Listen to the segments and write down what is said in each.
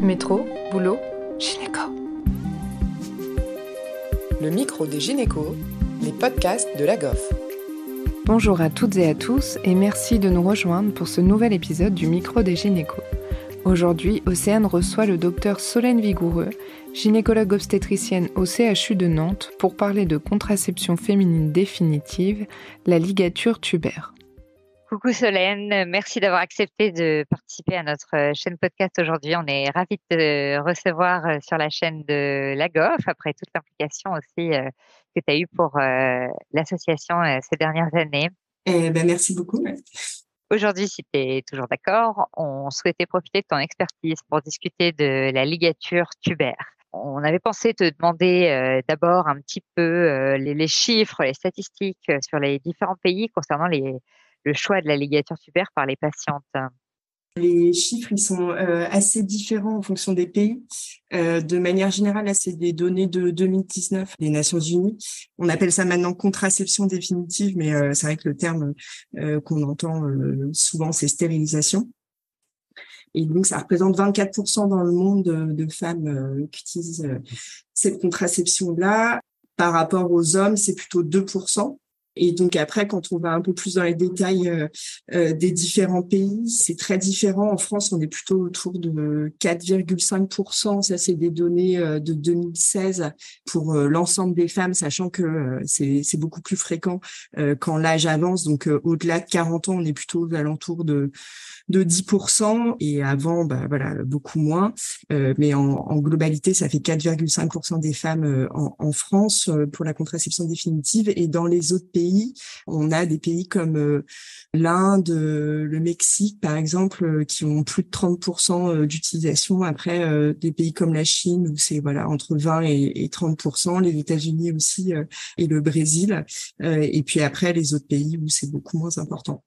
Métro, boulot, gynéco. Le micro des gynécos, les podcasts de la GOF. Bonjour à toutes et à tous et merci de nous rejoindre pour ce nouvel épisode du micro des gynécos. Aujourd'hui, Océane reçoit le docteur Solène Vigoureux, gynécologue obstétricienne au CHU de Nantes, pour parler de contraception féminine définitive, la ligature tubaire. Coucou Solène, merci d'avoir accepté de participer à notre euh, chaîne podcast aujourd'hui. On est ravis de te recevoir euh, sur la chaîne de la GOF après toute l'implication aussi euh, que tu as eue pour l'association ces dernières années. Eh ben, merci beaucoup. Aujourd'hui, si tu es toujours d'accord, on souhaitait profiter de ton expertise pour discuter de la ligature tubaire. On avait pensé te demander d'abord un petit peu les, chiffres, les statistiques sur les différents pays concernant les, le choix de la ligature tubaire par les patientes les chiffres ils sont euh, assez différents en fonction des pays. Euh, de manière générale, c'est des données de 2019 des Nations Unies. On appelle ça maintenant contraception définitive, mais euh, c'est vrai que le terme qu'on entend souvent, c'est stérilisation. Et donc, ça représente 24% dans le monde de, de femmes qui utilisent cette contraception-là. Par rapport aux hommes, c'est plutôt 2%. Et donc après, quand on va un peu plus dans les détails euh, euh, des différents pays, c'est très différent. En France, on est plutôt autour de 4,5%. Ça, c'est des données euh, de 2016 pour l'ensemble des femmes, sachant que c'est beaucoup plus fréquent quand l'âge avance. Donc au-delà de 40 ans, on est plutôt aux alentours de de 10% et avant, bah, voilà, beaucoup moins. Mais en, globalité, ça fait 4,5% des femmes en, France pour la contraception définitive. Et dans les autres pays, on a des pays comme l'Inde, le Mexique, par exemple, qui ont plus de 30% d'utilisation. Après, des pays comme la Chine, où c'est voilà entre 20 et, et 30%, les États-Unis aussi et le Brésil. et puis après, les autres pays où c'est beaucoup moins important.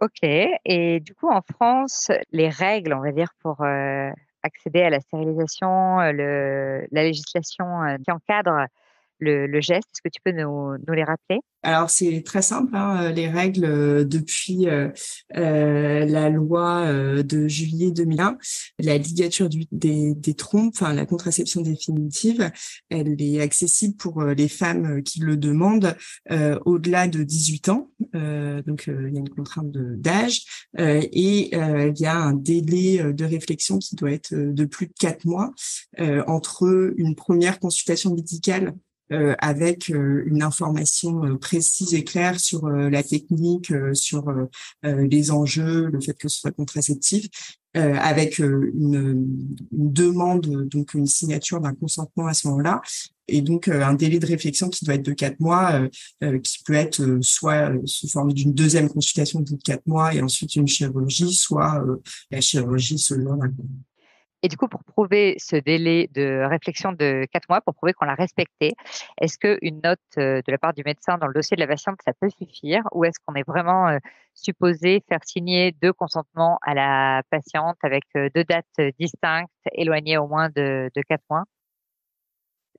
Ok. Et du coup, en France, les règles, on va dire, pour euh, accéder à la stérilisation, euh, la législation euh, qui encadre le, geste? Est-ce que tu peux nous, les rappeler? Alors, c'est très simple. Hein, euh, les règles euh, depuis euh, la loi de juillet 2001, la ligature des, des trompes, enfin la contraception définitive, elle est accessible pour les femmes qui le demandent au-delà de 18 ans. donc, il y a une contrainte d'âge et il y a un délai de réflexion qui doit être de plus de quatre mois entre une première consultation médicale euh, avec euh, une information euh, précise et claire sur la technique, sur les enjeux, le fait que ce soit contraceptif, avec une, une, demande, donc une signature d'un consentement à ce moment-là, et donc un délai de réflexion qui doit être de quatre mois, qui peut être soit sous forme d'une deuxième consultation de quatre mois et ensuite une chirurgie, soit la chirurgie selon la et du coup, pour prouver ce délai de réflexion de quatre mois, pour prouver qu'on l'a respecté, est-ce qu'une note euh, de la part du médecin dans le dossier de la patiente, ça peut suffire? Ou est-ce qu'on est vraiment euh, supposé faire signer deux consentements à la patiente avec euh, deux dates distinctes, éloignées au moins de, de quatre mois?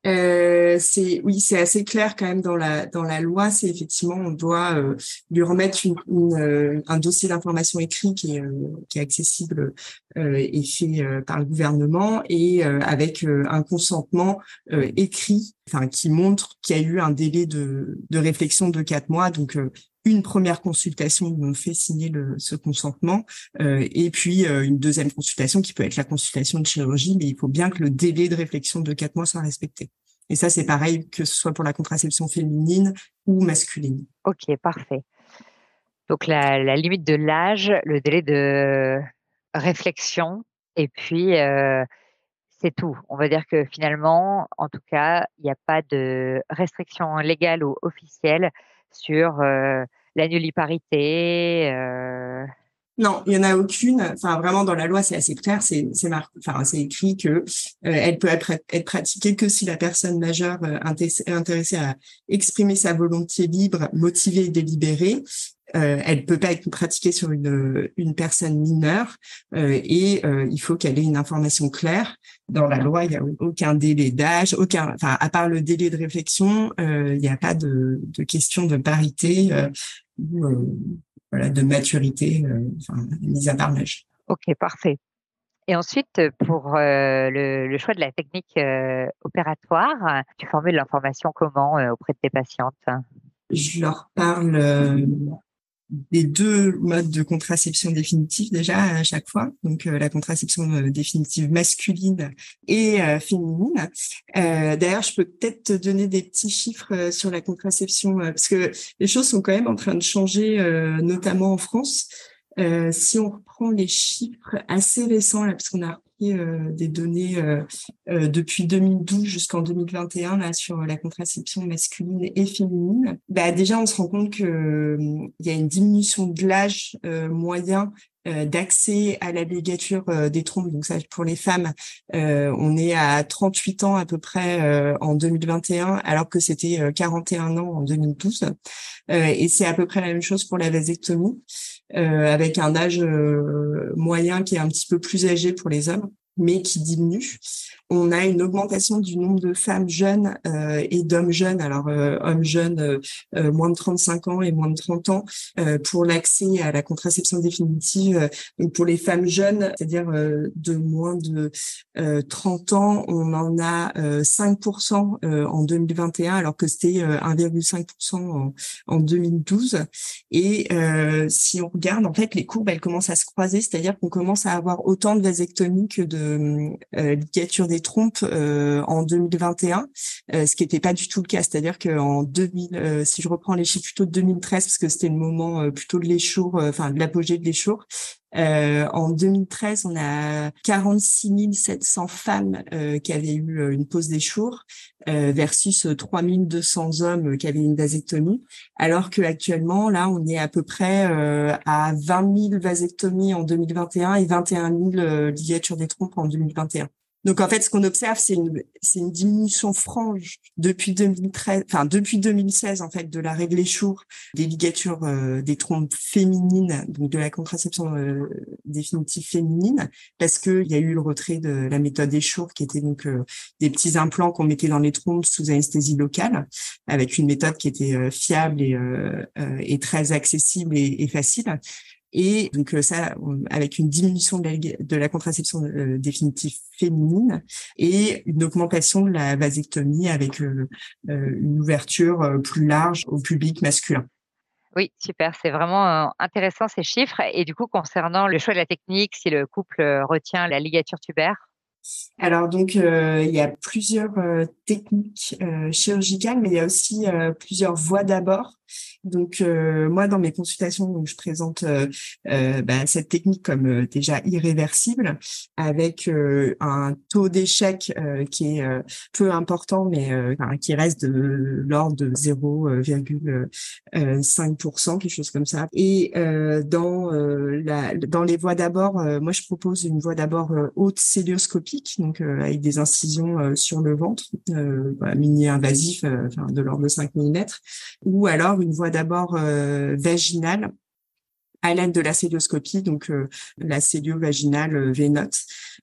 Euh, c'est oui, c'est assez clair quand même dans la dans la loi. C'est effectivement on doit euh, lui remettre euh, un dossier d'information écrit qui est qui est accessible et fait par le gouvernement et avec un consentement écrit, enfin qui montre qu'il y a eu un délai de de réflexion de quatre mois. Donc une première consultation où on fait signer ce consentement et puis une deuxième consultation qui peut être la consultation de chirurgie, mais il faut bien que le délai de réflexion de quatre mois soit respecté. Et ça, c'est pareil que ce soit pour la contraception féminine ou masculine. Ok, parfait. Donc la, la limite de l'âge, le délai de réflexion, et puis euh, c'est tout. On va dire que finalement, en tout cas, il n'y a pas de restriction légale ou officielle sur la nulliparité, non, il y en a aucune. Enfin, vraiment dans la loi, c'est assez clair. C'est c'est enfin c'est écrit que euh, elle peut être, pratiquée que si la personne majeure euh, est intéressée à exprimer sa volonté libre, motivée et délibérée. Euh, elle peut pas être pratiquée sur une, une personne mineure euh, et euh, il faut qu'elle ait une information claire. Dans la loi, il n'y a aucun délai d'âge, aucun, enfin à part le délai de réflexion, il n'y a pas de, de question de parité voilà, de maturité, euh, enfin, mise à part l'âge. Ok, parfait. Et ensuite, pour le, choix de la technique opératoire, tu formules l'information comment auprès de tes patientes? Je leur parle des deux modes de contraception définitive déjà à chaque fois, donc euh, la contraception euh, définitive masculine et euh, féminine. D'ailleurs, je peux peut-être te donner des petits chiffres sur la contraception parce que les choses sont quand même en train de changer, notamment en France. si on reprend les chiffres assez récents, là, parce qu'on a euh, des données euh, euh, depuis 2012 jusqu'en 2021 là sur la contraception masculine et féminine. Bah déjà on se rend compte que il y a une diminution de l'âge moyen d'accès à la ligature des trompes. Donc ça, pour les femmes, on est à 38 ans à peu près en 2021, alors que c'était 41 ans en 2012. et c'est à peu près la même chose pour la vasectomie. Euh, avec un âge euh, moyen qui est un petit peu plus âgé pour les hommes mais qui diminue. On a une augmentation du nombre de femmes jeunes euh, et d'hommes jeunes, alors euh, hommes jeunes euh, moins de 35 ans et moins de 30 ans, pour l'accès à la contraception définitive. Donc pour les femmes jeunes, c'est-à-dire de moins de 30 ans, on en a 5% en 2021, alors que c'était 1,5% en, en 2012. Et si on regarde, en fait, les courbes, elles commencent à se croiser, c'est-à-dire qu'on commence à avoir autant de vasectomies que de euh, ligature des trompes euh, en 2021, euh, ce qui n'était pas du tout le cas. C'est-à-dire qu'en 2000, si je reprends les chiffres plutôt de 2013, parce que c'était le moment plutôt de l'échour, enfin de l'apogée de l'échour, euh, en 2013, on a 46 700 femmes euh, qui avaient eu une pause des jours euh, versus 3200 hommes qui avaient une vasectomie, alors que actuellement, là, on est à peu près à 20 000 vasectomies en 2021 et 21 000 ligatures des trompes en 2021. Donc en fait, ce qu'on observe, c'est une, c'est une diminution franche depuis 2013, enfin depuis 2016 en fait, de la règle échour des ligatures euh, des trompes féminines, donc de la contraception euh, définitive féminine, parce que il y a eu le retrait de la méthode échour, qui était donc euh, des petits implants qu'on mettait dans les trompes sous anesthésie locale, avec une méthode qui était fiable et, et très accessible et, et facile. Et donc euh, ça, avec une diminution de la, contraception euh, définitive féminine et une augmentation de la vasectomie avec euh, une ouverture plus large au public masculin. Oui, super. C'est vraiment intéressant ces chiffres. Et du coup, concernant le choix de la technique, si le couple retient la ligature tubaire, alors donc il y a plusieurs techniques chirurgicales, mais il y a aussi plusieurs voies d'abord. Donc euh, moi dans mes consultations, je présente euh, euh, bah, cette technique comme déjà irréversible, avec un taux d'échec qui est peu important, mais qui reste de l'ordre de 0,5%, quelque chose comme ça. Et dans la, dans les voies d'abord, moi je propose une voie d'abord haute célioscopique, donc avec des incisions sur le ventre, mini invasif, enfin de l'ordre de 5 mm, ou alors une voie d'abord euh, vaginale à l'aide de la célioscopie, donc euh, la cellio vaginale euh, vénote,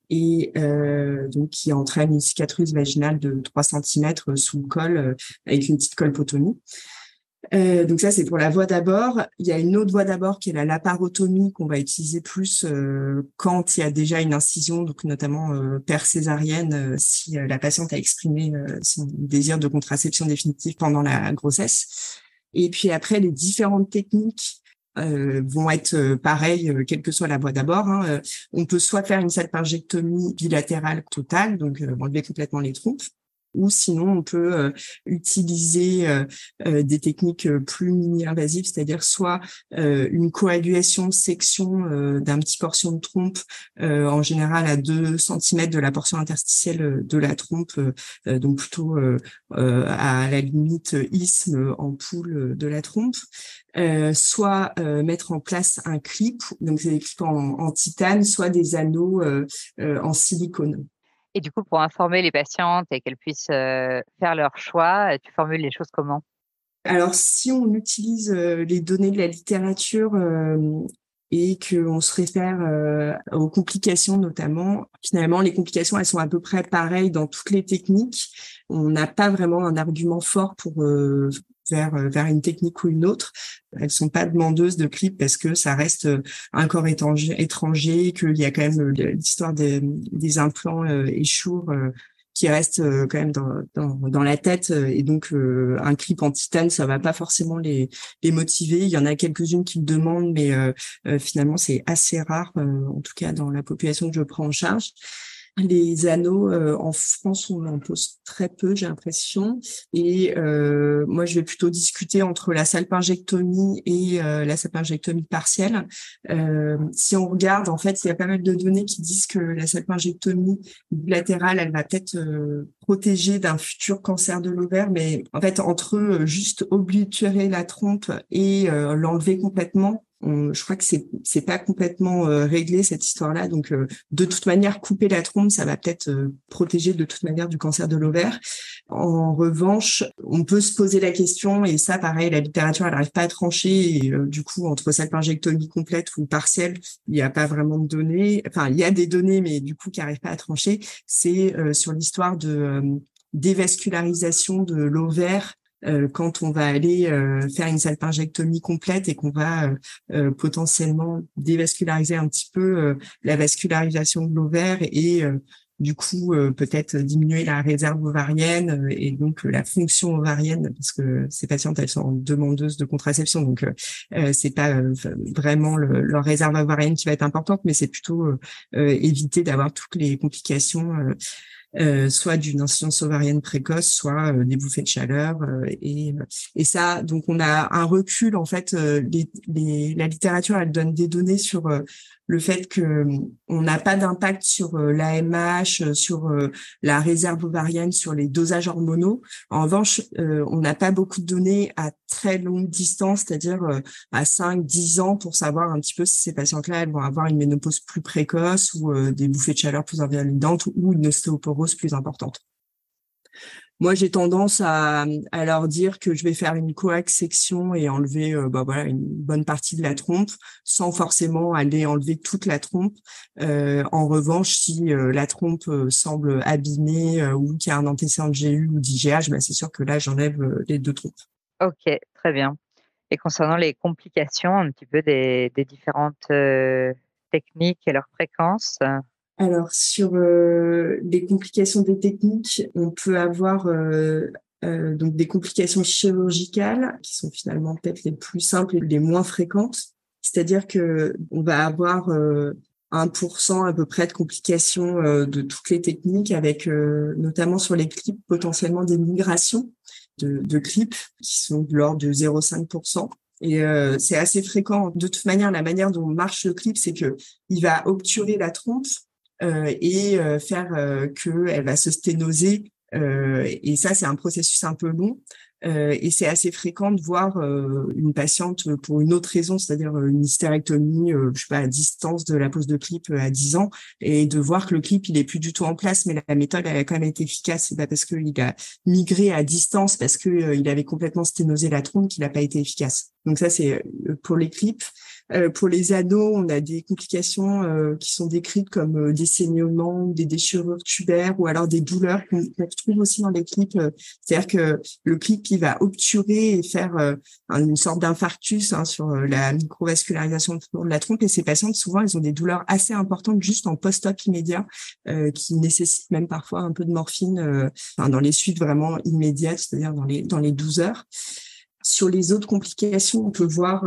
et donc qui entraîne une cicatrice vaginale de 3 cm sous le col avec une petite colpotomie. donc ça, c'est pour la voie d'abord. Il y a une autre voie d'abord qui est la laparotomie qu'on va utiliser plus quand il y a déjà une incision, donc notamment per césarienne, si la patiente a exprimé son désir de contraception définitive pendant la grossesse. Et puis après, les différentes techniques euh, vont être euh, pareilles, euh, quelle que soit la voie d'abord. Hein. On peut soit faire une salpingectomie bilatérale totale, donc enlever complètement les trompes, ou sinon on peut euh, utiliser euh, euh, des techniques plus mini-invasives, c'est-à-dire soit une coagulation section d'un petit portion de trompe, en général à 2 cm de la portion interstitielle de la trompe, donc plutôt à la limite isthme ampoule de la trompe, soit mettre en place un clip, donc c'est des clips en, en, titane, soit des anneaux en silicone. Et du coup, pour informer les patientes et qu'elles puissent faire leur choix, tu formules les choses comment? Alors, si on utilise les données de la littérature et qu'on se réfère aux complications notamment, finalement, les complications, elles sont à peu près pareilles dans toutes les techniques. On n'a pas vraiment un argument fort pour vers vers une technique ou une autre. Elles sont pas demandeuses de clip parce que ça reste un corps étranger, étranger qu'il y a quand même l'histoire des, des implants et qui reste euh, quand même dans, dans, la tête et donc euh, un clip en titane ça va pas forcément les les motiver il y en a quelques-unes qui le demandent mais euh, finalement c'est assez rare en tout cas dans la population que je prends en charge les anneaux euh, en France, on en pose très peu, j'ai l'impression. Et euh, moi, je vais plutôt discuter entre la salpingectomie et euh, la salpingectomie partielle. si on regarde, en fait, il y a pas mal de données qui disent que la salpingectomie latérale, elle va peut-être protéger d'un futur cancer de l'ovaire, mais en fait, entre juste obliterer la trompe et l'enlever complètement, je crois que c'est c'est pas complètement euh, réglé cette histoire-là. Donc euh, de toute manière, couper la trompe, ça va peut-être euh, protéger de toute manière du cancer de l'ovaire. En revanche, on peut se poser la question, et ça, pareil, la littérature, elle n'arrive pas à trancher. Et, du coup, entre salpingectomie complète ou partielle, il n'y a pas vraiment de données. Enfin, il y a des données, mais du coup, qui n'arrivent pas à trancher. C'est sur l'histoire de dévascularisation de l'ovaire euh, quand on va aller euh, faire une salpingectomie complète et qu'on va euh, potentiellement dévasculariser un petit peu la vascularisation de l'ovaire et du coup peut-être diminuer la réserve ovarienne et donc la fonction ovarienne parce que ces patientes elles sont demandeuses de contraception. Donc c'est pas vraiment leur réserve ovarienne qui va être importante mais c'est plutôt éviter d'avoir toutes les complications euh, soit d'une insuffisance ovarienne précoce, soit euh, des bouffées de chaleur. Euh, et, et ça, donc on a un recul en fait. Les, la littérature, elle donne des données sur le fait que euh, on n'a pas d'impact sur euh, l'AMH, euh, sur la réserve ovarienne, sur les dosages hormonaux. En revanche, on n'a pas beaucoup de données à très longue distance, c'est-à-dire à 5, 10 ans pour savoir un petit peu si ces patientes-là, elles vont avoir une ménopause plus précoce ou des bouffées de chaleur plus invalidantes ou une ostéoporose plus importante. Moi, j'ai tendance à, leur dire que je vais faire une coax section et enlever euh, bah, voilà, une bonne partie de la trompe sans forcément aller enlever toute la trompe. Euh, en revanche, si euh, la trompe semble abîmée ou qu'il y a un antécédent de GU ou d'IGH, bah, c'est sûr que là, j'enlève les deux trompes. Ok, très bien. Et concernant les complications un petit peu des, des différentes techniques et leurs fréquences alors sur euh, les complications des techniques, on peut avoir euh, euh, donc des complications chirurgicales qui sont finalement peut-être les plus simples et les moins fréquentes. C'est-à-dire que on va avoir 1% à peu près de complications de toutes les techniques, avec notamment sur les clips potentiellement des migrations de, clips qui sont de l'ordre de 0,5%. Et c'est assez fréquent. De toute manière, la manière dont marche le clip, c'est que il va obturer la trompe euh, et euh, faire euh, qu'elle va se sténoser. et ça, c'est un processus un peu long. Euh, et c'est assez fréquent de voir euh, une patiente pour une autre raison, c'est-à-dire une hystérectomie, euh, je sais pas, à distance de la pose de clip à 10 ans, et de voir que le clip il est plus du tout en place, mais la méthode elle a quand même été efficace. C'est pas parce qu'il a migré à distance, parce que il avait complètement sténosé la trompe qu'il n'a pas été efficace. Donc ça c'est pour les clips. Euh, pour les ados, on a des complications euh, qui sont décrites comme euh, des saignements, des déchirures tubaires ou alors des douleurs qu'on retrouve aussi dans les clips. C'est-à-dire que le clip, il va obturer et faire une sorte d'infarctus hein, sur la microvascularisation de la trompe. Et ces patientes, souvent, elles ont des douleurs assez importantes juste en post-op immédiat qui nécessitent même parfois un peu de morphine dans les suites vraiment immédiates, c'est-à-dire dans les, dans les 12 heures. Sur les autres complications, on peut voir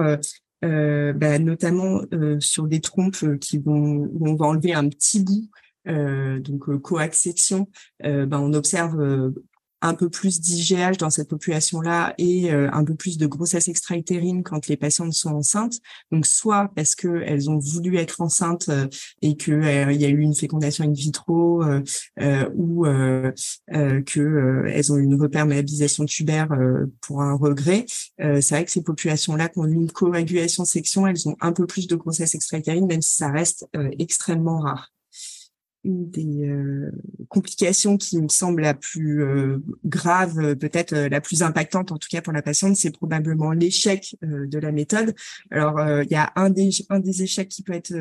bah, notamment euh, sur des trompes euh, qui vont où on va enlever un petit bout, donc coax section, bah, on observe un peu plus d'IGH dans cette population-là et euh, un peu plus de grossesse extra-utérine quand les patientes sont enceintes. Donc soit parce que elles ont voulu être enceintes euh, et que euh, il y a eu une fécondation in vitro ou que elles ont eu une reperméabilisation tubaire pour un regret. c'est vrai que ces populations-là qui ont une coagulation section, elles ont un peu plus de grossesse extra-utérine, même si ça reste extrêmement rare une des euh, complications qui me semble la plus euh, grave, euh, peut-être la plus impactante en tout cas pour la patiente, c'est probablement l'échec de la méthode. Alors il y a un des un des échecs qui peut être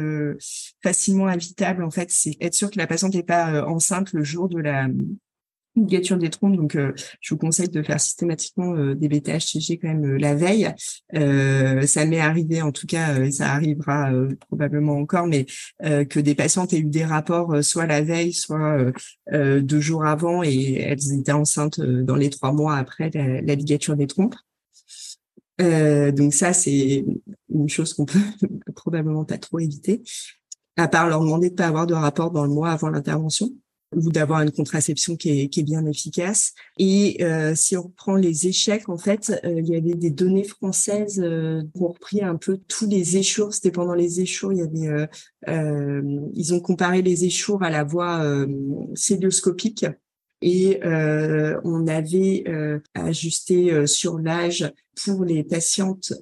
facilement évitable en fait, c'est être sûr que la patiente n'est pas enceinte le jour de la ligature des trompes. Donc, euh, je vous conseille de faire systématiquement euh, des BTHCG quand même euh, la veille. ça m'est arrivé, en tout cas, ça arrivera probablement encore, mais que des patientes aient eu des rapports soit la veille, soit deux jours avant, et elles étaient enceintes dans les trois mois après la, la ligature des trompes. donc ça, c'est une chose qu'on peut probablement pas trop éviter, à part leur demander de pas avoir de rapport dans le mois avant l'intervention ou d'avoir une contraception qui est, qui est, bien efficace. Et euh, si on reprend les échecs, en fait, euh, il y avait des données françaises euh, qui ont repris un peu tous les échours. C'était pendant les échours, il y avait, euh, euh, ils ont comparé les échours à la voie célioscopique. Et on avait ajusté sur l'âge pour les patientes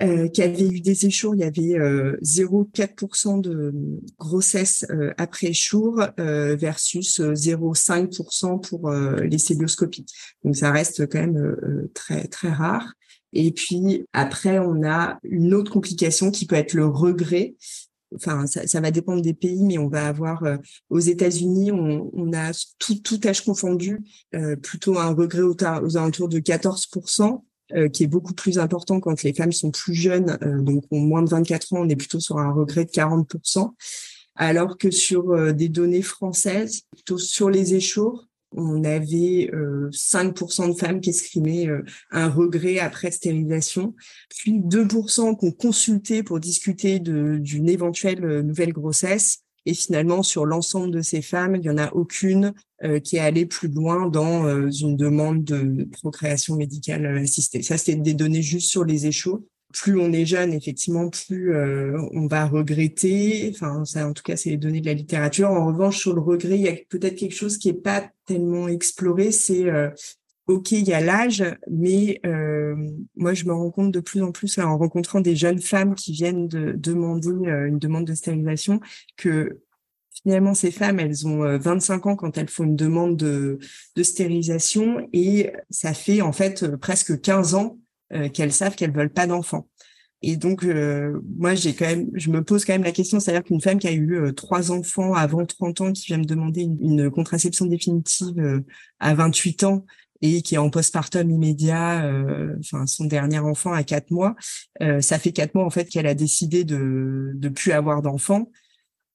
euh, qui avait eu des échours, il y avait euh, 0,4% de grossesse euh, après échour euh, versus 0,5% euh, pour les célioscopies. Donc ça reste quand même très très rare. Et puis après, on a une autre complication qui peut être le regret. Enfin, ça, ça va dépendre des pays, mais on va avoir aux États-Unis, on, on, a tout, tout âge confondu, plutôt un regret aux alentours de 14%. Euh, qui est beaucoup plus important quand les femmes sont plus jeunes, euh, donc ont moins de 24 ans, on est plutôt sur un regret de 40%, alors que sur euh, des données françaises, plutôt sur les échours, on avait 5% de femmes qui escrimaient un regret après stérilisation, puis 2% qu'on consultait pour discuter d'une éventuelle nouvelle grossesse, et finalement, sur l'ensemble de ces femmes, il n'y en a aucune euh, qui est allée plus loin dans euh, une demande de procréation médicale assistée. Ça, c'est des données juste sur les échos. Plus on est jeune, effectivement, plus euh, on va regretter. Enfin, ça, en tout cas, c'est les données de la littérature. En revanche, sur le regret, il y a peut-être quelque chose qui est pas tellement exploré. C'est ok, il y a l'âge, mais euh, moi je me rends compte de plus en plus en rencontrant des jeunes femmes qui viennent de demander euh, une demande de stérilisation que finalement ces femmes elles ont 25 euh, ans quand elles font une demande de, stérilisation et ça fait en fait presque 15 ans qu'elles savent qu'elles veulent pas d'enfants. Et donc, moi, j'ai quand même, je me pose quand même la question, c'est-à-dire qu'une femme qui a eu trois enfants avant 30 ans, qui vient me demander une contraception définitive à 28 ans, et qui est en postpartum immédiat, euh, enfin son dernier enfant à quatre mois, euh, ça fait quatre mois en fait qu'elle a décidé de de plus avoir d'enfants.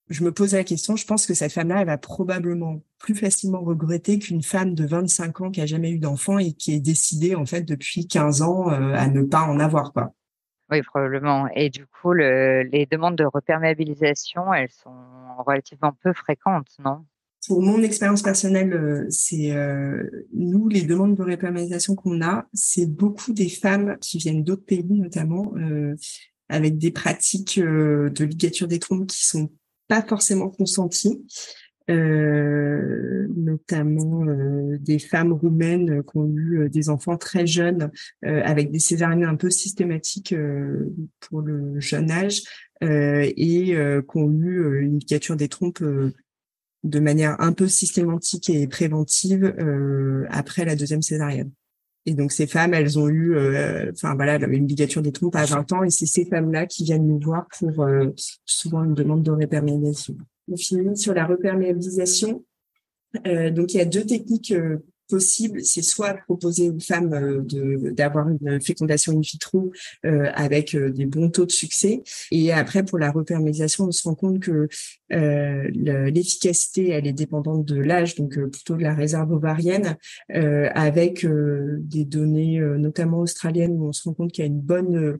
Je me pose la question, je pense que cette femme-là, elle va probablement plus facilement regretter qu'une femme de 25 ans qui a jamais eu d'enfant et qui est décidée en fait depuis 15 ans euh, à ne pas en avoir quoi. Oui, probablement. Et du coup, le, les demandes de reperméabilisation, elles sont relativement peu fréquentes, non? Pour mon expérience personnelle, euh, c'est euh, nous les demandes de réperméabilisation qu'on a, c'est beaucoup des femmes qui viennent d'autres pays notamment euh, avec des pratiques de ligature des trompes qui sont pas forcément consenties. notamment des femmes roumaines qui ont eu des enfants très jeunes avec des césariennes un peu systématiques pour le jeune âge et qui ont eu une ligature des trompes de manière un peu systématique et préventive euh, après la deuxième césarienne. Et donc ces femmes, elles ont eu, euh, enfin voilà, une ligature des trompes à 20 ans, et c'est ces femmes-là qui viennent nous voir pour euh, souvent une demande de réperméabilisation. On finit sur la réperméabilisation. donc il y a deux techniques possible, c'est soit proposer aux femmes euh, d'avoir une fécondation in vitro euh, avec euh, des bons taux de succès. Et après, pour la repermélisation, on se rend compte que l'efficacité, elle est dépendante de l'âge, donc plutôt de la réserve ovarienne, avec des données notamment australiennes où on se rend compte qu'il y a une bonne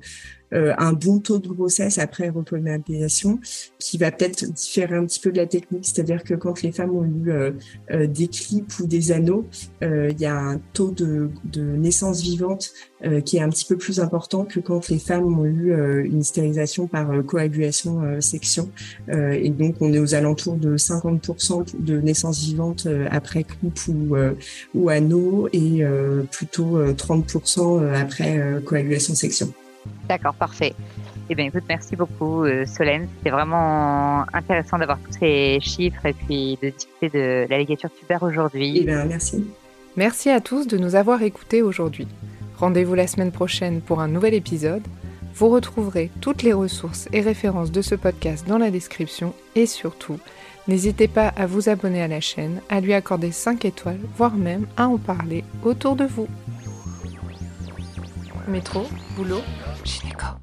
euh, un bon taux de grossesse après repolymérisation qui va peut-être différer un petit peu de la technique, c'est-à-dire que quand les femmes ont eu euh, euh, des clips ou des anneaux, il y a un taux de, de naissance vivante qui est un petit peu plus important que quand les femmes ont eu une stérilisation par coagulation section. et donc, on est aux alentours de 50% de naissance vivante après clip ou, ou anneau et plutôt 30% après coagulation section. D'accord, parfait. Eh bien, écoute, merci beaucoup, euh, Solène. C'était vraiment intéressant d'avoir tous ces chiffres et puis de discuter de la ligature tubaire aujourd'hui. Eh bien, merci. Merci à tous de nous avoir écoutés aujourd'hui. Rendez-vous la semaine prochaine pour un nouvel épisode. Vous retrouverez toutes les ressources et références de ce podcast dans la description et surtout, N'hésitez pas à vous abonner à la chaîne, à lui accorder 5 étoiles, voire même à en parler autour de vous. Métro, boulot, gynéco.